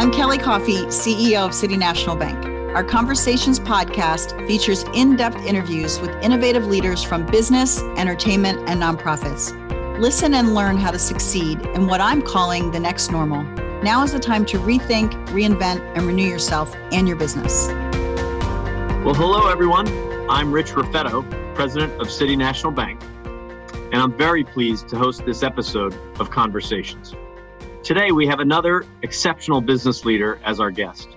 I'm Kelly Coffey, CEO of City National Bank. Our Conversations podcast features in depth interviews with innovative leaders from business, entertainment, and nonprofits. Listen and learn how to succeed in what I'm calling the next normal. Now is the time to rethink, reinvent, and renew yourself and your business. Well, hello, everyone. I'm Rich Raffetto, president of City National Bank, and I'm very pleased to host this episode of Conversations. Today, we have another exceptional business leader as our guest.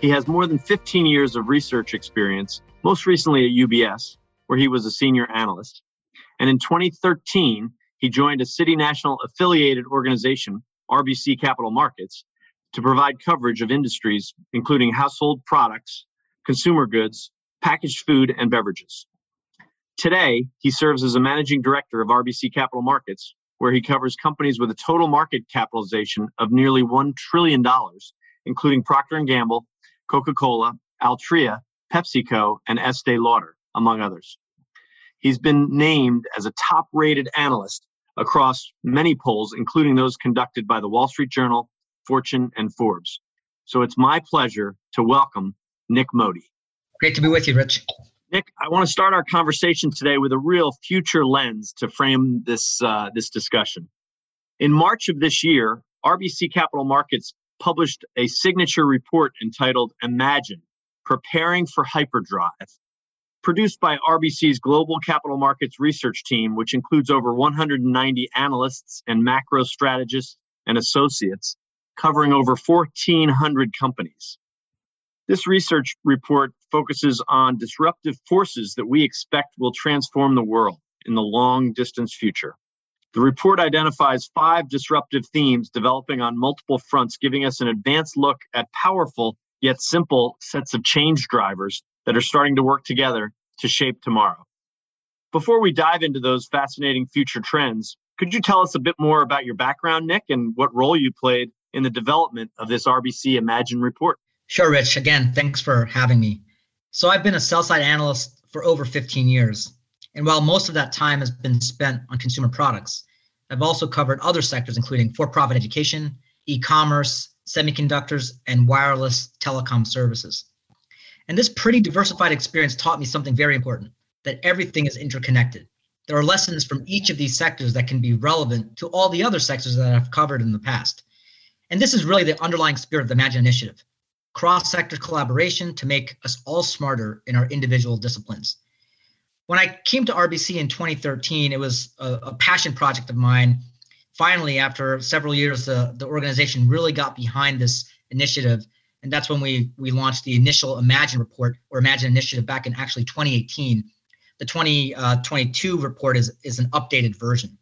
He has more than 15 years of research experience, most recently at UBS, where he was a senior analyst. And in 2013, he joined a City National affiliated organization, RBC Capital Markets, to provide coverage of industries including household products, consumer goods, packaged food, and beverages. Today, he serves as a managing director of RBC Capital Markets, where he covers companies with a total market capitalization of nearly $1 trillion, including Procter & Gamble, Coca-Cola, Altria, PepsiCo, and Estee Lauder, among others. He's been named as a top-rated analyst across many polls, including those conducted by the Wall Street Journal, Fortune, and Forbes. So it's my pleasure to welcome Nik Modi. Great to be with you, Rich. Nik, I want to start our conversation today with a real future lens to frame this uh, this discussion. In March of this year, RBC Capital Markets published a signature report entitled Imagine Preparing for Hyperdrive, produced by RBC's Global Capital Markets Research Team, which includes over 190 analysts and macro strategists and associates covering over 1,400 companies. This research report focuses on disruptive forces that we expect will transform the world in the long distance future. The report identifies five disruptive themes developing on multiple fronts, giving us an advanced look at powerful yet simple sets of change drivers that are starting to work together to shape tomorrow. Before we dive into those fascinating future trends, could you tell us a bit more about your background, Nik, and what role you played in the development of this RBC Imagine report? Sure, Rich. Again, thanks for having me. So, I've been a sell side analyst for over 15 years. And while most of that time has been spent on consumer products, I've also covered other sectors, including for profit education, e commerce, semiconductors, and wireless telecom services. And this pretty diversified experience taught me something very important that everything is interconnected. There are lessons from each of these sectors that can be relevant to all the other sectors that I've covered in the past. And this is really the underlying spirit of the Imagine Initiative cross sector collaboration to make us all smarter in our individual disciplines when I came to RBC in 2013, it was a, a passion project of mine. Finally, after several years, the, the organization really got behind this initiative. And that's when we, we launched the initial Imagine report or Imagine initiative back in actually 2018. The 2022 uh, report is, is an updated version.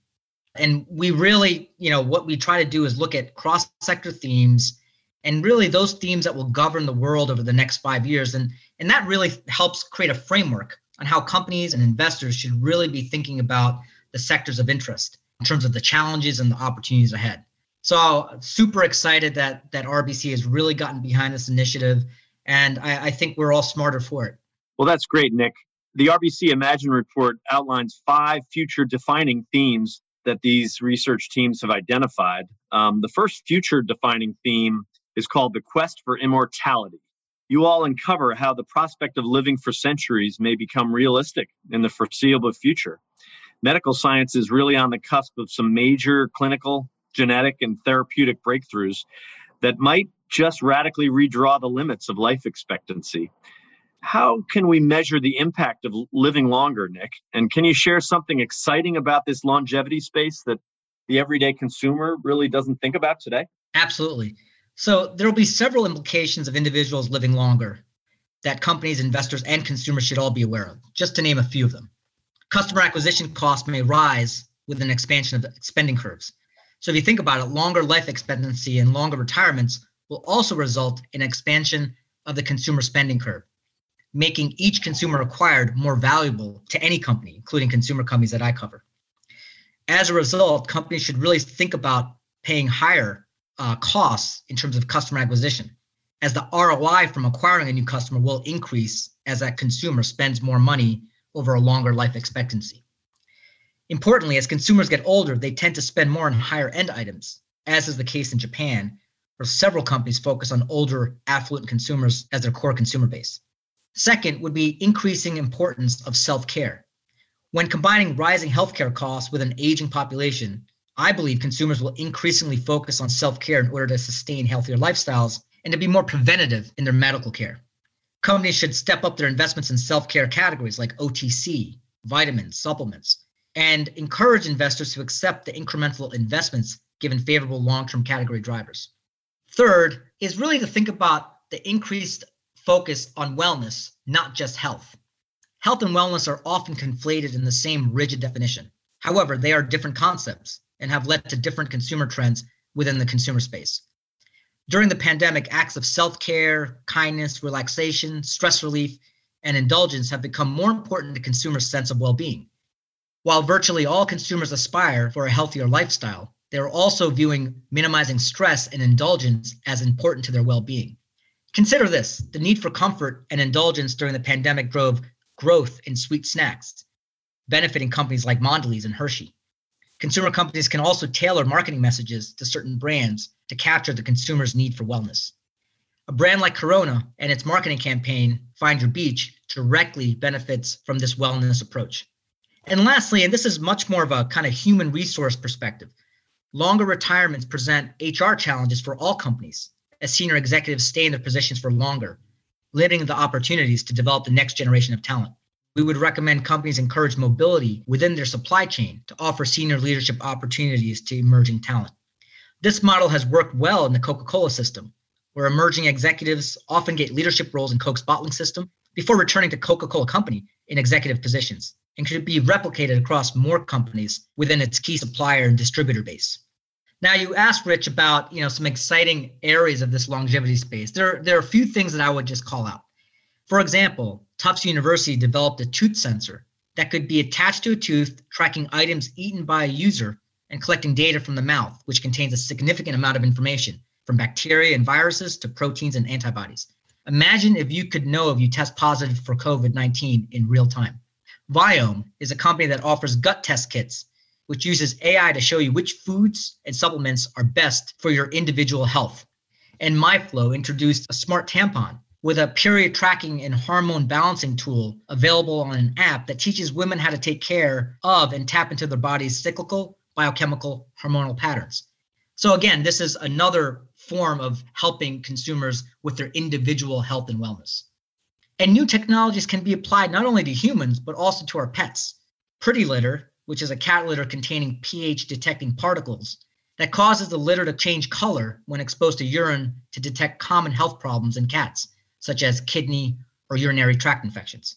And we really, you know, what we try to do is look at cross sector themes and really those themes that will govern the world over the next five years. And, and that really helps create a framework on how companies and investors should really be thinking about the sectors of interest in terms of the challenges and the opportunities ahead. So super excited that that RBC has really gotten behind this initiative, and I, I think we're all smarter for it. Well, that's great, Nik. The RBC Imagine report outlines five future defining themes that these research teams have identified. Um, the first future defining theme is called the quest for immortality you all uncover how the prospect of living for centuries may become realistic in the foreseeable future. Medical science is really on the cusp of some major clinical, genetic, and therapeutic breakthroughs that might just radically redraw the limits of life expectancy. How can we measure the impact of living longer, Nik? And can you share something exciting about this longevity space that the everyday consumer really doesn't think about today? Absolutely. So there will be several implications of individuals living longer that companies, investors, and consumers should all be aware of, just to name a few of them. Customer acquisition costs may rise with an expansion of the spending curves. So if you think about it, longer life expectancy and longer retirements will also result in expansion of the consumer spending curve, making each consumer acquired more valuable to any company, including consumer companies that I cover. As a result, companies should really think about paying higher uh, costs in terms of customer acquisition, as the ROI from acquiring a new customer will increase as that consumer spends more money over a longer life expectancy. Importantly, as consumers get older, they tend to spend more on higher end items, as is the case in Japan, where several companies focus on older, affluent consumers as their core consumer base. Second would be increasing importance of self-care. When combining rising healthcare costs with an aging population, I believe consumers will increasingly focus on self-care in order to sustain healthier lifestyles and to be more preventative in their medical care. Companies should step up their investments in self-care categories like OTC, vitamins, supplements, and encourage investors to accept the incremental investments given favorable long-term category drivers. Third is really to think about the increased focus on wellness, not just health. Health and wellness are often conflated in the same rigid definition. However, they are different concepts and have led to different consumer trends within the consumer space. During the pandemic, acts of self care, kindness, relaxation, stress relief, and indulgence have become more important to consumers' sense of well being. While virtually all consumers aspire for a healthier lifestyle, they are also viewing minimizing stress and indulgence as important to their well being. Consider this the need for comfort and indulgence during the pandemic drove growth in sweet snacks, benefiting companies like Mondelez and Hershey. Consumer companies can also tailor marketing messages to certain brands to capture the consumer's need for wellness. A brand like Corona and its marketing campaign, Find Your Beach, directly benefits from this wellness approach. And lastly, and this is much more of a kind of human resource perspective, Longer retirements present HR challenges for all companies as senior executives stay in their positions for longer, limiting the opportunities to develop the next generation of talent. We would recommend companies encourage mobility within their supply chain to offer senior leadership opportunities to emerging talent. This model has worked well in the Coca Cola system, where emerging executives often get leadership roles in Coke's bottling system before returning to Coca Cola Company in executive positions and could be replicated across more companies within its key supplier and distributor base. Now you asked Rich about, you know, some exciting areas of this longevity space. There, there are a few things that I would just call out. For example, Tufts University developed a tooth sensor that could be attached to a tooth, tracking items eaten by a user and collecting data from the mouth, which contains a significant amount of information from bacteria and viruses to proteins and antibodies. Imagine if you could know if you test positive for COVID 19 in real time. Viome is a company that offers gut test kits, which uses AI to show you which foods and supplements are best for your individual health. And MyFlow introduced a smart tampon with a period tracking and hormone balancing tool available on an app that teaches women how to take care of and tap into their body's cyclical, biochemical, hormonal patterns. So, again, this is another form of helping consumers with their individual health and wellness. And new technologies can be applied not only to humans, but also to our pets. Pretty litter, which is a cat litter containing pH detecting particles that causes the litter to change color when exposed to urine to detect common health problems in cats, such as kidney or urinary tract infections.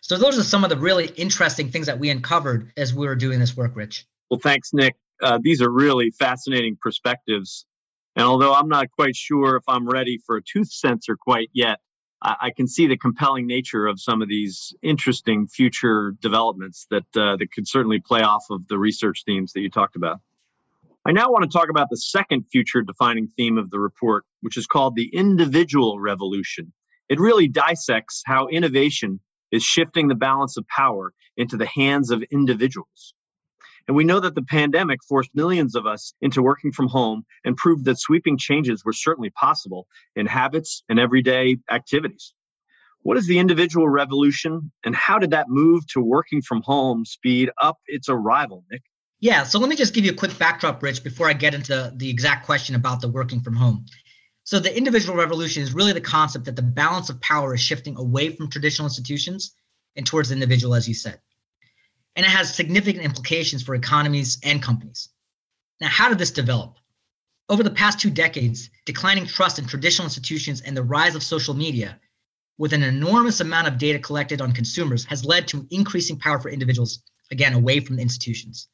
So, those are some of the really interesting things that we uncovered as we were doing this work, Rich. Well, thanks, Nik. Uh, these are really fascinating perspectives. And although I'm not quite sure if I'm ready for a tooth sensor quite yet, I, can see the compelling nature of some of these interesting future developments that uh, that could certainly play off of the research themes that you talked about. I now want to talk about the second future defining theme of the report, which is called the individual revolution. It really dissects how innovation is shifting the balance of power into the hands of individuals. And we know that the pandemic forced millions of us into working from home and proved that sweeping changes were certainly possible in habits and everyday activities. What is the individual revolution and how did that move to working from home speed up its arrival, Nik? Yeah, so let me just give you a quick backdrop, Rich, before I get into the exact question about the working from home. So, the individual revolution is really the concept that the balance of power is shifting away from traditional institutions and towards the individual, as you said and it has significant implications for economies and companies. Now, how did this develop? Over the past two decades, declining trust in traditional institutions and the rise of social media, with an enormous amount of data collected on consumers, has led to increasing power for individuals, again, away from the institutions.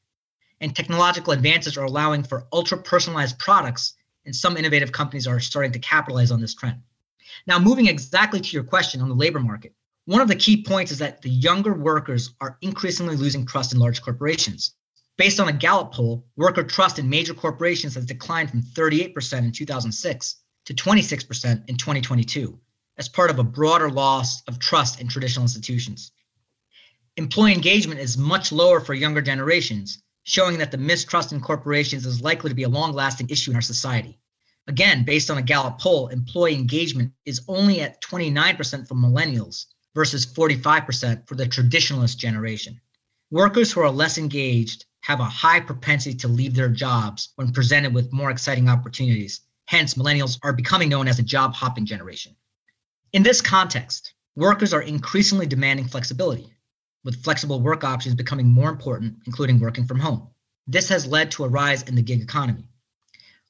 And technological advances are allowing for ultra personalized products, and some innovative companies are starting to capitalize on this trend. Now, moving exactly to your question on the labor market, one of the key points is that the younger workers are increasingly losing trust in large corporations. Based on a Gallup poll, worker trust in major corporations has declined from 38% in 2006 to 26% in 2022 as part of a broader loss of trust in traditional institutions. Employee engagement is much lower for younger generations, showing that the mistrust in corporations is likely to be a long lasting issue in our society. Again, based on a Gallup poll, employee engagement is only at 29% for millennials versus 45% for the traditionalist generation. Workers who are less engaged have a high propensity to leave their jobs when presented with more exciting opportunities. Hence, millennials are becoming known as a job hopping generation. In this context, workers are increasingly demanding flexibility, with flexible work options becoming more important, including working from home. This has led to a rise in the gig economy.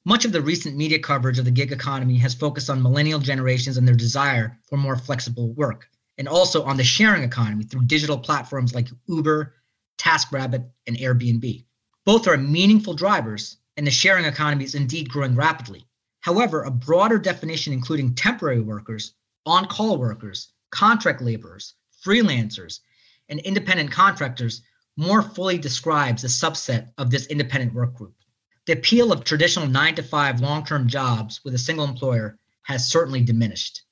Much of the recent media coverage of the gig economy has focused on millennial generations and their desire for more flexible work, and also on the sharing economy through digital platforms like Uber, TaskRabbit, and Airbnb. Both are meaningful drivers, and the sharing economy is indeed growing rapidly. However, a broader definition including temporary workers, on call workers, contract laborers, freelancers, and independent contractors more fully describes a subset of this independent work group. The appeal of traditional nine to five long term jobs with a single employer has certainly diminished.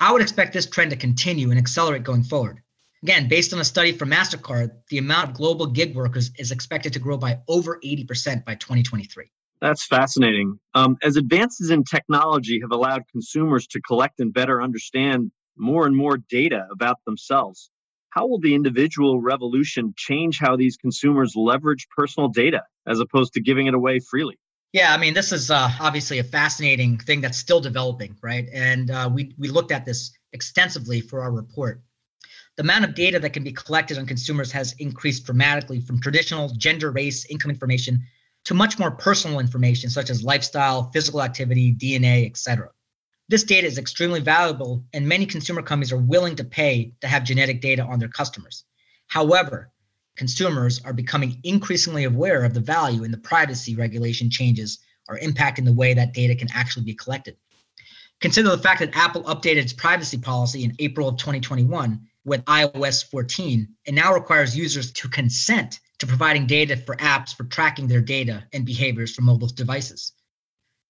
I would expect this trend to continue and accelerate going forward. Again, based on a study from MasterCard, the amount of global gig workers is expected to grow by over 80% by 2023. That's fascinating. Um, as advances in technology have allowed consumers to collect and better understand more and more data about themselves, how will the individual revolution change how these consumers leverage personal data as opposed to giving it away freely? Yeah, I mean, this is uh, obviously a fascinating thing that's still developing, right? And uh, we we looked at this extensively for our report. The amount of data that can be collected on consumers has increased dramatically from traditional gender, race, income information to much more personal information such as lifestyle, physical activity, DNA, etc. This data is extremely valuable, and many consumer companies are willing to pay to have genetic data on their customers. However, consumers are becoming increasingly aware of the value and the privacy regulation changes are impacting the way that data can actually be collected. Consider the fact that Apple updated its privacy policy in April of 2021 with iOS 14 and now requires users to consent to providing data for apps for tracking their data and behaviors from mobile devices.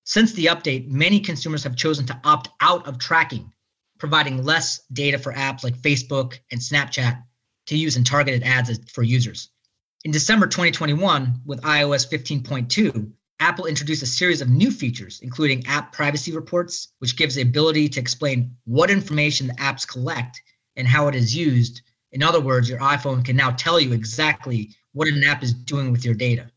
Since the update, many consumers have chosen to opt out of tracking, providing less data for apps like Facebook and Snapchat to use in targeted ads for users. In December 2021, with iOS 15.2, Apple introduced a series of new features, including app privacy reports, which gives the ability to explain what information the apps collect and how it is used. In other words, your iPhone can now tell you exactly what an app is doing with your data.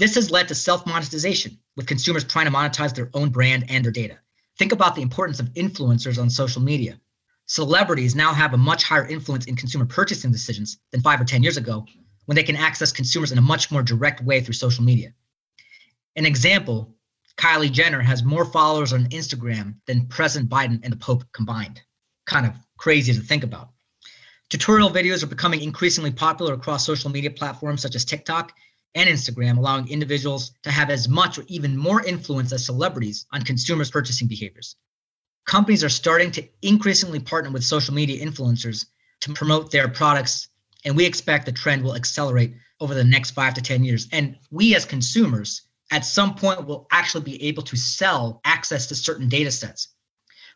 This has led to self monetization, with consumers trying to monetize their own brand and their data. Think about the importance of influencers on social media. Celebrities now have a much higher influence in consumer purchasing decisions than five or 10 years ago when they can access consumers in a much more direct way through social media. An example Kylie Jenner has more followers on Instagram than President Biden and the Pope combined. Kind of crazy to think about. Tutorial videos are becoming increasingly popular across social media platforms such as TikTok and Instagram, allowing individuals to have as much or even more influence as celebrities on consumers' purchasing behaviors. Companies are starting to increasingly partner with social media influencers to promote their products, and we expect the trend will accelerate over the next five to 10 years. And we, as consumers, at some point will actually be able to sell access to certain data sets.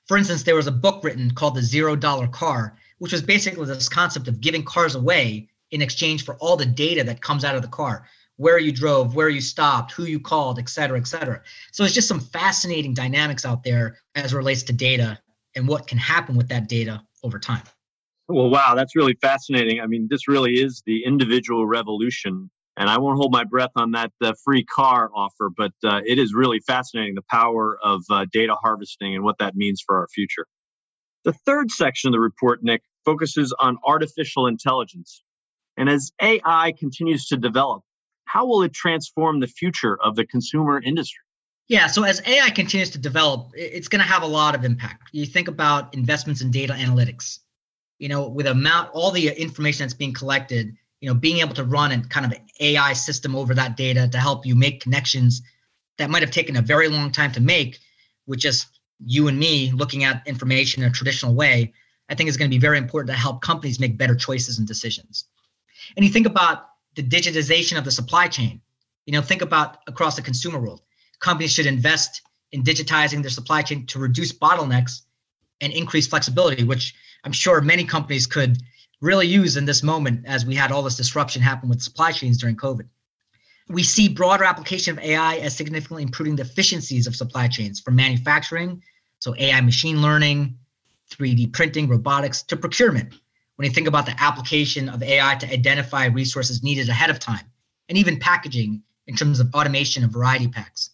For instance, there was a book written called The Zero Dollar Car, which was basically this concept of giving cars away in exchange for all the data that comes out of the car where you drove, where you stopped, who you called, et cetera, et cetera. So it's just some fascinating dynamics out there as relates to data and what can happen with that data over time. Well, wow, that's really fascinating. I mean, this really is the individual revolution. And I won't hold my breath on that uh, free car offer, but uh, it is really fascinating the power of uh, data harvesting and what that means for our future. The third section of the report, Nik, focuses on artificial intelligence. And as AI continues to develop, how will it transform the future of the consumer industry? Yeah, so as AI continues to develop, it's going to have a lot of impact. You think about investments in data analytics. You know, with amount all the information that's being collected, you know, being able to run a kind of AI system over that data to help you make connections that might have taken a very long time to make with just you and me looking at information in a traditional way, I think is going to be very important to help companies make better choices and decisions. And you think about the digitization of the supply chain. You know, think about across the consumer world. Companies should invest in digitizing their supply chain to reduce bottlenecks and increase flexibility, which I'm sure many companies could really use in this moment as we had all this disruption happen with supply chains during COVID. We see broader application of AI as significantly improving the efficiencies of supply chains from manufacturing, so AI machine learning, 3D printing, robotics, to procurement. When you think about the application of AI to identify resources needed ahead of time, and even packaging in terms of automation of variety packs.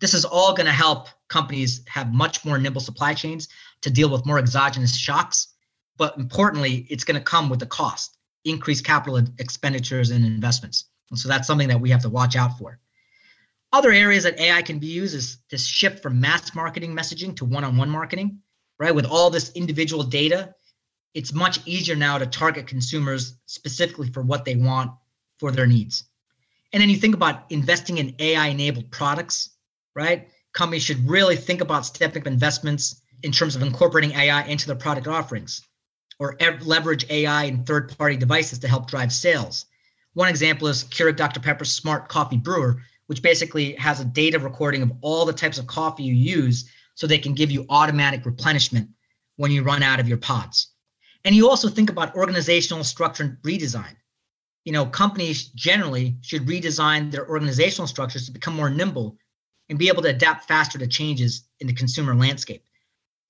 This is all going to help companies have much more nimble supply chains to deal with more exogenous shocks. But importantly, it's going to come with a cost, increased capital expenditures and investments. And so that's something that we have to watch out for. Other areas that AI can be used is this shift from mass marketing messaging to one on one marketing, right? With all this individual data, it's much easier now to target consumers specifically for what they want for their needs. And then you think about investing in AI enabled products, right? Companies should really think about stepping up investments in terms of incorporating AI into their product offerings or leverage AI and third party devices to help drive sales. One example is Keurig Dr. Pepper's Smart Coffee Brewer, which basically has a data recording of all the types of coffee you use so they can give you automatic replenishment when you run out of your pods. And you also think about organizational structure and redesign you know, companies generally should redesign their organizational structures to become more nimble and be able to adapt faster to changes in the consumer landscape.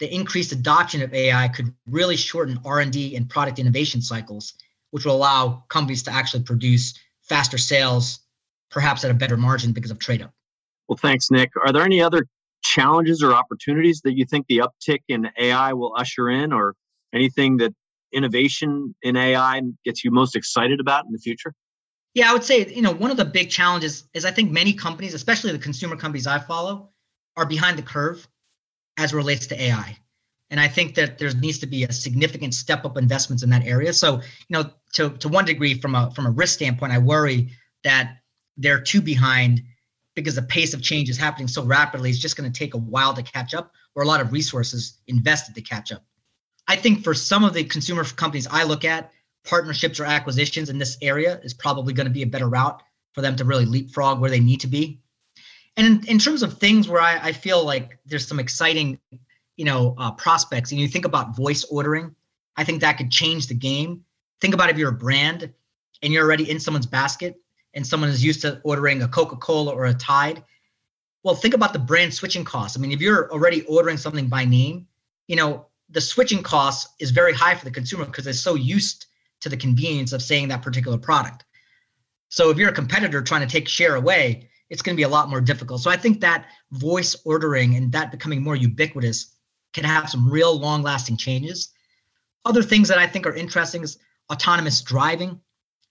The increased adoption of AI could really shorten R&D and product innovation cycles, which will allow companies to actually produce faster sales, perhaps at a better margin because of trade up. Well, thanks, Nik. Are there any other challenges or opportunities that you think the uptick in AI will usher in, or anything that innovation in AI gets you most excited about in the future? Yeah, I would say, you know, one of the big challenges is I think many companies, especially the consumer companies I follow, are behind the curve as relates to AI. And I think that there needs to be a significant step up investments in that area. So, you know, to, to one degree, from a from a risk standpoint, I worry that they're too behind because the pace of change is happening so rapidly. It's just going to take a while to catch up, or a lot of resources invested to catch up. I think for some of the consumer companies I look at, partnerships or acquisitions in this area is probably going to be a better route for them to really leapfrog where they need to be. And in, in terms of things where I, I, feel like there's some exciting, you know, uh, prospects, and you think about voice ordering, I think that could change the game. Think about if you're a brand and you're already in someone's basket and someone is used to ordering a Coca-Cola or a Tide. Well, think about the brand switching costs. I mean, if you're already ordering something by name, you know, the switching cost is very high for the consumer because they're so used to the convenience of saying that particular product. So if you're a competitor trying to take share away, it's going to be a lot more difficult. So I think that voice ordering and that becoming more ubiquitous can have some real long lasting changes. Other things that I think are interesting is autonomous driving.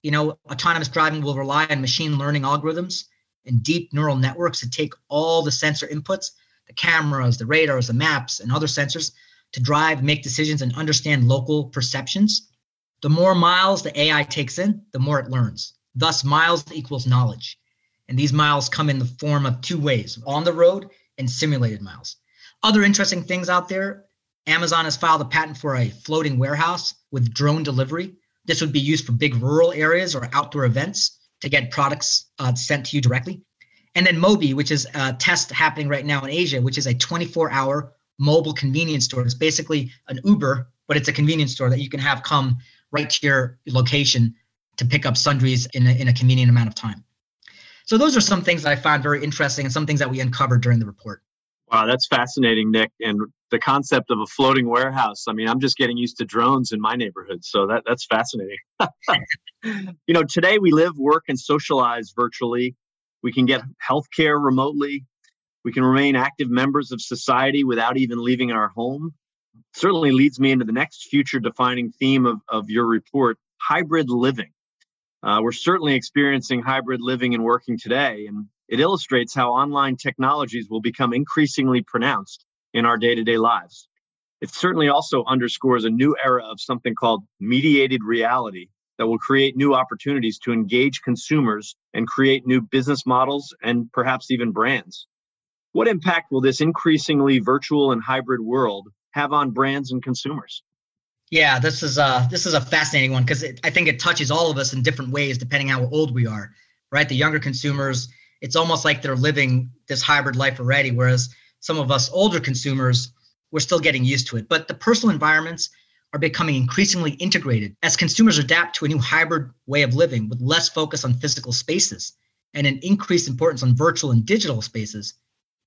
You know, autonomous driving will rely on machine learning algorithms and deep neural networks to take all the sensor inputs, the cameras, the radars, the maps, and other sensors to drive, make decisions, and understand local perceptions. The more miles the AI takes in, the more it learns. Thus, miles equals knowledge. And these miles come in the form of two ways on the road and simulated miles. Other interesting things out there Amazon has filed a patent for a floating warehouse with drone delivery. This would be used for big rural areas or outdoor events to get products uh, sent to you directly. And then Mobi, which is a test happening right now in Asia, which is a 24 hour mobile convenience store. It's basically an Uber, but it's a convenience store that you can have come right to your location to pick up sundries in a, in a convenient amount of time. So those are some things that I found very interesting and some things that we uncovered during the report. Wow, that's fascinating, Nik. And the concept of a floating warehouse. I mean, I'm just getting used to drones in my neighborhood, so that that's fascinating. you know, today we live, work, and socialize virtually. We can get healthcare remotely. We can remain active members of society without even leaving our home. Certainly leads me into the next future defining theme of, of your report hybrid living. Uh, we're certainly experiencing hybrid living and working today, and it illustrates how online technologies will become increasingly pronounced in our day to day lives. It certainly also underscores a new era of something called mediated reality that will create new opportunities to engage consumers and create new business models and perhaps even brands. What impact will this increasingly virtual and hybrid world have on brands and consumers? Yeah, this is a this is a fascinating one because I think it touches all of us in different ways depending on how old we are. Right, the younger consumers, it's almost like they're living this hybrid life already, whereas some of us older consumers, we're still getting used to it. But the personal environments are becoming increasingly integrated as consumers adapt to a new hybrid way of living with less focus on physical spaces and an increased importance on virtual and digital spaces,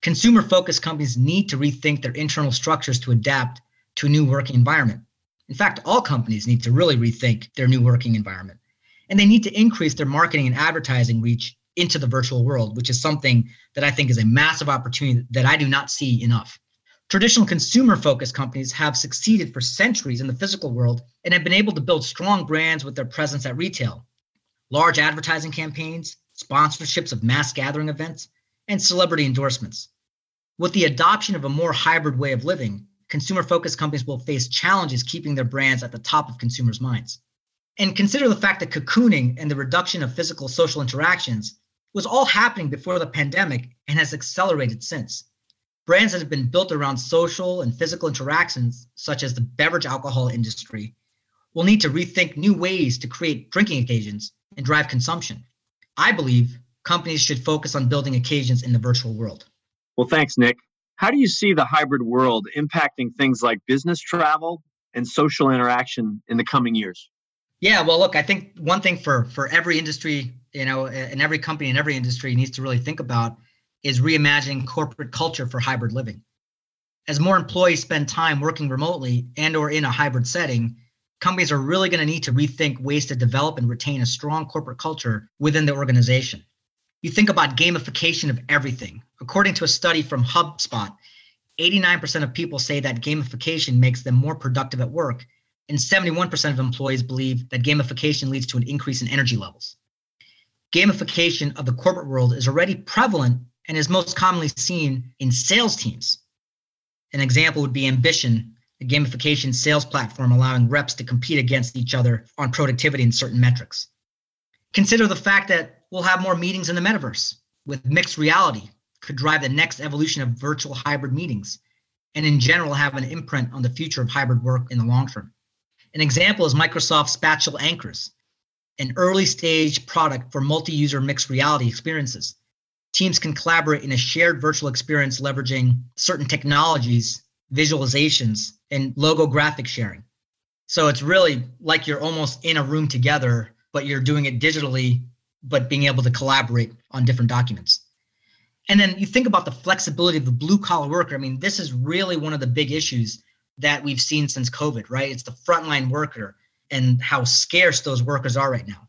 consumer focused companies need to rethink their internal structures to adapt to a new working environment. In fact, all companies need to really rethink their new working environment. And they need to increase their marketing and advertising reach into the virtual world, which is something that I think is a massive opportunity that I do not see enough. Traditional consumer focused companies have succeeded for centuries in the physical world and have been able to build strong brands with their presence at retail. Large advertising campaigns, sponsorships of mass gathering events, and celebrity endorsements. With the adoption of a more hybrid way of living, consumer focused companies will face challenges keeping their brands at the top of consumers' minds. And consider the fact that cocooning and the reduction of physical social interactions was all happening before the pandemic and has accelerated since. Brands that have been built around social and physical interactions, such as the beverage alcohol industry, will need to rethink new ways to create drinking occasions and drive consumption. I believe companies should focus on building occasions in the virtual world. Well, thanks, Nik. How do you see the hybrid world impacting things like business travel and social interaction in the coming years? Yeah, well, look, I think one thing for for every industry, you know, and every company in every industry needs to really think about is reimagining corporate culture for hybrid living. As more employees spend time working remotely and or in a hybrid setting, companies are really going to need to rethink ways to develop and retain a strong corporate culture within the organization. You think about gamification of everything. According to a study from HubSpot, 89% of people say that gamification makes them more productive at work, and 71% of employees believe that gamification leads to an increase in energy levels. Gamification of the corporate world is already prevalent and is most commonly seen in sales teams. An example would be Ambition, a gamification sales platform allowing reps to compete against each other on productivity and certain metrics. Consider the fact that we'll have more meetings in the metaverse with mixed reality could drive the next evolution of virtual hybrid meetings and in general have an imprint on the future of hybrid work in the long term. An example is Microsoft's Spatial Anchors, an early stage product for multi-user mixed reality experiences. Teams can collaborate in a shared virtual experience leveraging certain technologies visualizations, and holographic sharing. So it's really like you're almost in a room together, but you're doing it digitally, but being able to collaborate on different documents. And then you think about the flexibility of the blue collar worker. I mean, this is really one of the big issues that we've seen since COVID, right? It's the frontline worker and how scarce those workers are right now.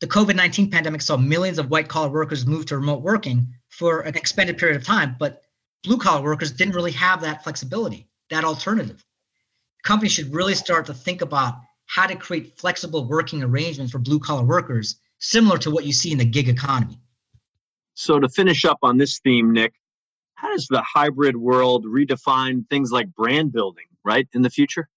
The COVID 19 pandemic saw millions of white collar workers move to remote working for an extended period of time, but blue collar workers didn't really have that flexibility, that alternative. Companies should really start to think about how to create flexible working arrangements for blue collar workers, similar to what you see in the gig economy. So, to finish up on this theme, Nik, how does the hybrid world redefine things like brand building, right, in the future?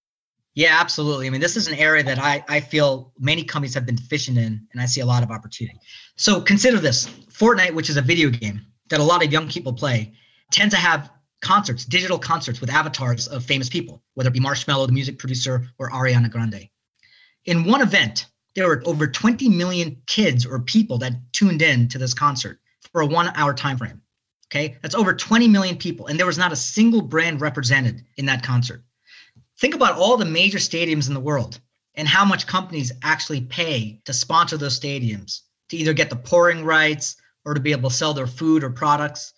Yeah, absolutely. I mean, this is an area that I, I feel many companies have been deficient in, and I see a lot of opportunity. So, consider this Fortnite, which is a video game that a lot of young people play, tend to have concerts, digital concerts with avatars of famous people, whether it be Marshmello, the music producer, or Ariana Grande. In one event, there were over 20 million kids or people that tuned in to this concert for a one hour time frame. Okay, that's over 20 million people, and there was not a single brand represented in that concert. Think about all the major stadiums in the world and how much companies actually pay to sponsor those stadiums to either get the pouring rights or to be able to sell their food or products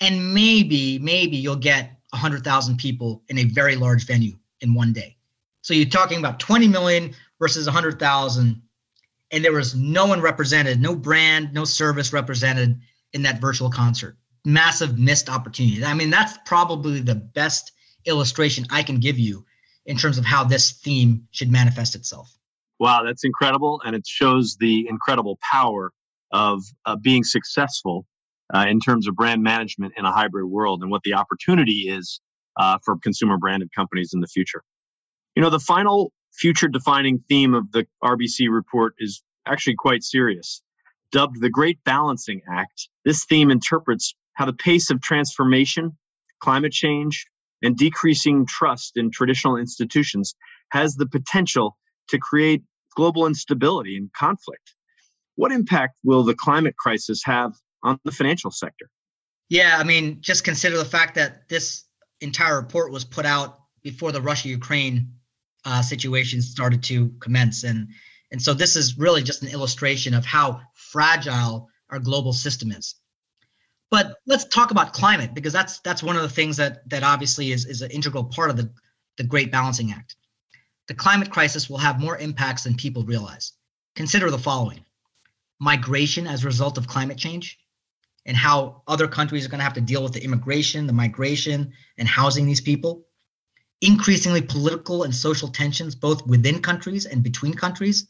and maybe maybe you'll get 100,000 people in a very large venue in one day. So you're talking about 20 million versus 100,000 and there was no one represented, no brand, no service represented in that virtual concert. Massive missed opportunity. I mean, that's probably the best illustration I can give you in terms of how this theme should manifest itself. Wow, that's incredible. And it shows the incredible power of uh, being successful uh, in terms of brand management in a hybrid world and what the opportunity is uh, for consumer branded companies in the future. You know, the final future defining theme of the RBC report is actually quite serious. Dubbed the Great Balancing Act, this theme interprets how the pace of transformation, climate change, and decreasing trust in traditional institutions has the potential to create global instability and conflict. What impact will the climate crisis have on the financial sector. Yeah, I mean, just consider the fact that this entire report was put out before the Russia-Ukraine uh, situation started to commence, and and so this is really just an illustration of how fragile our global system is. But let's talk about climate because that's that's one of the things that that obviously is, is an integral part of the, the Great Balancing Act. The climate crisis will have more impacts than people realize. Consider the following migration as a result of climate change and how other countries are going to have to deal with the immigration, the migration, and housing these people. Increasingly political and social tensions, both within countries and between countries.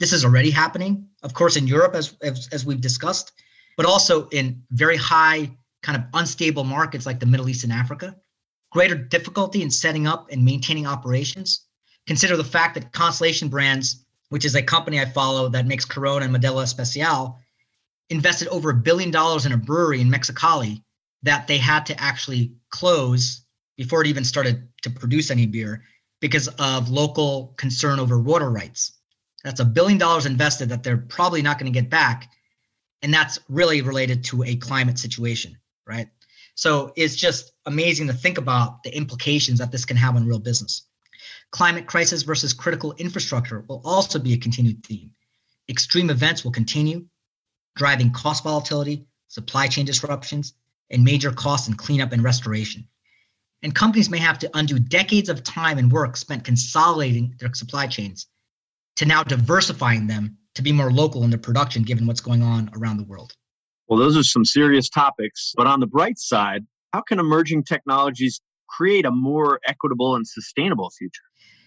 This is already happening, of course, in Europe, as, as, as we've discussed, but also in very high, kind of unstable markets like the Middle East and Africa. Greater difficulty in setting up and maintaining operations. Consider the fact that Constellation Brands, which is a company I follow that makes Corona and Modelo Especial, invested over a billion dollars in a brewery in Mexicali that they had to actually close before it even started to produce any beer because of local concern over water rights. That's a billion dollars invested that they're probably not going to get back. And that's really related to a climate situation, right? So it's just amazing to think about the implications that this can have on real business. Climate crisis versus critical infrastructure will also be a continued theme. Extreme events will continue, driving cost volatility, supply chain disruptions, and major costs in cleanup and restoration. And companies may have to undo decades of time and work spent consolidating their supply chains to now diversifying them to be more local in their production, given what's going on around the world. Well, those are some serious topics. But on the bright side, how can emerging technologies create a more equitable and sustainable future?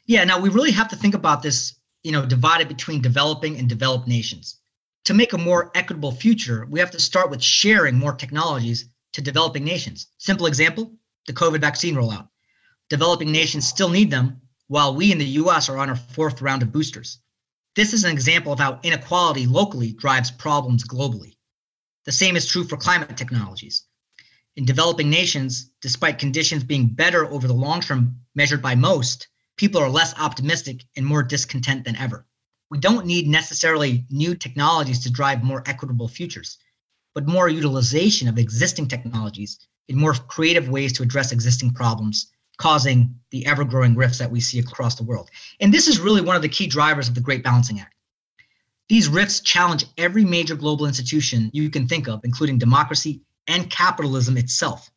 Yeah, now we really have to think about this, you know, divided between developing and developed nations to make a more equitable future, we have to start with sharing more technologies to developing nations. Simple example the COVID vaccine rollout. Developing nations still need them, while we in the US are on our fourth round of boosters. This is an example of how inequality locally drives problems globally. The same is true for climate technologies. In developing nations, despite conditions being better over the long term measured by most, people are less optimistic and more discontent than ever we don't need necessarily new technologies to drive more equitable futures, but more utilization of existing technologies in more creative ways to address existing problems, causing the ever growing rifts that we see across the world. And this is really one of the key drivers of the Great Balancing Act. These rifts challenge every major global institution you can think of, including democracy and capitalism itself.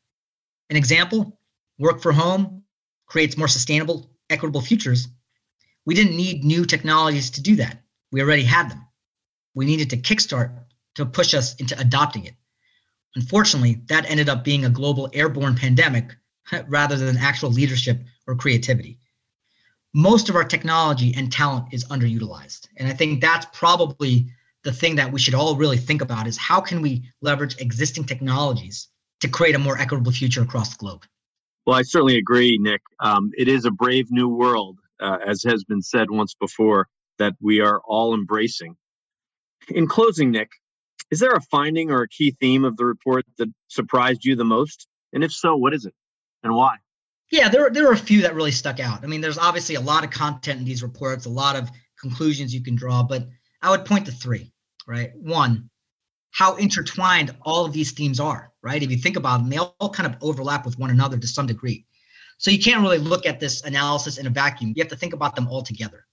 An example work for home creates more sustainable, equitable futures we didn't need new technologies to do that. We already had them. We needed to kickstart to push us into adopting it. Unfortunately, that ended up being a global airborne pandemic rather than actual leadership or creativity. Most of our technology and talent is underutilized. And I think that's probably the thing that we should all really think about is how can we leverage existing technologies to create a more equitable future across the globe? Well, I certainly agree, Nik. Um, it is a brave new world uh, as has been said once before, that we are all embracing. In closing, Nik, is there a finding or a key theme of the report that surprised you the most? And if so, what is it and why? Yeah, there, there are a few that really stuck out. I mean, there's obviously a lot of content in these reports, a lot of conclusions you can draw, but I would point to three, right? One, how intertwined all of these themes are, right? If you think about them, they all kind of overlap with one another to some degree. So you can't really look at this analysis in a vacuum. You have to think about them all together.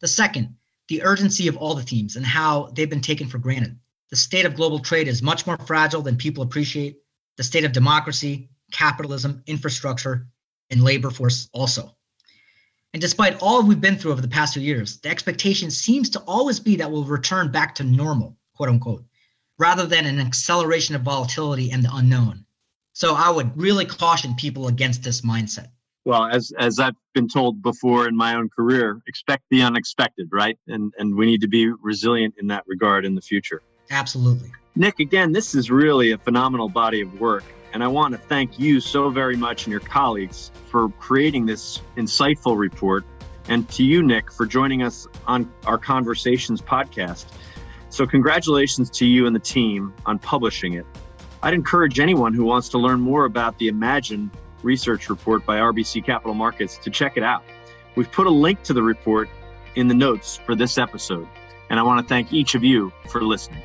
The second, the urgency of all the themes and how they've been taken for granted. The state of global trade is much more fragile than people appreciate. The state of democracy, capitalism, infrastructure, and labor force also. And despite all we've been through over the past few years, the expectation seems to always be that we'll return back to normal, quote unquote, rather than an acceleration of volatility and the unknown. So I would really caution people against this mindset. Well, as as I've been told before in my own career, expect the unexpected, right? And and we need to be resilient in that regard in the future. Absolutely. Nik, again, this is really a phenomenal body of work. And I want to thank you so very much and your colleagues for creating this insightful report. And to you, Nik, for joining us on our Conversations podcast. So, congratulations to you and the team on publishing it. I'd encourage anyone who wants to learn more about the Imagine research report by RBC Capital Markets to check it out. We've put a link to the report in the notes for this episode, and I want to thank each of you for listening.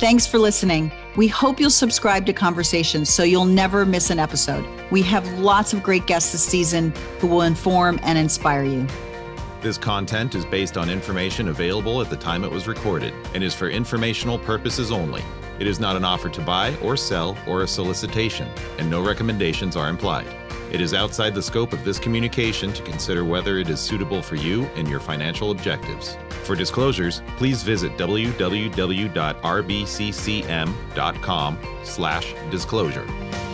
Thanks for listening. We hope you'll subscribe to Conversations so you'll never miss an episode. We have lots of great guests this season who will inform and inspire you. This content is based on information available at the time it was recorded and is for informational purposes only. It is not an offer to buy or sell or a solicitation, and no recommendations are implied. It is outside the scope of this communication to consider whether it is suitable for you and your financial objectives. For disclosures, please visit www.rbccm.com/disclosure.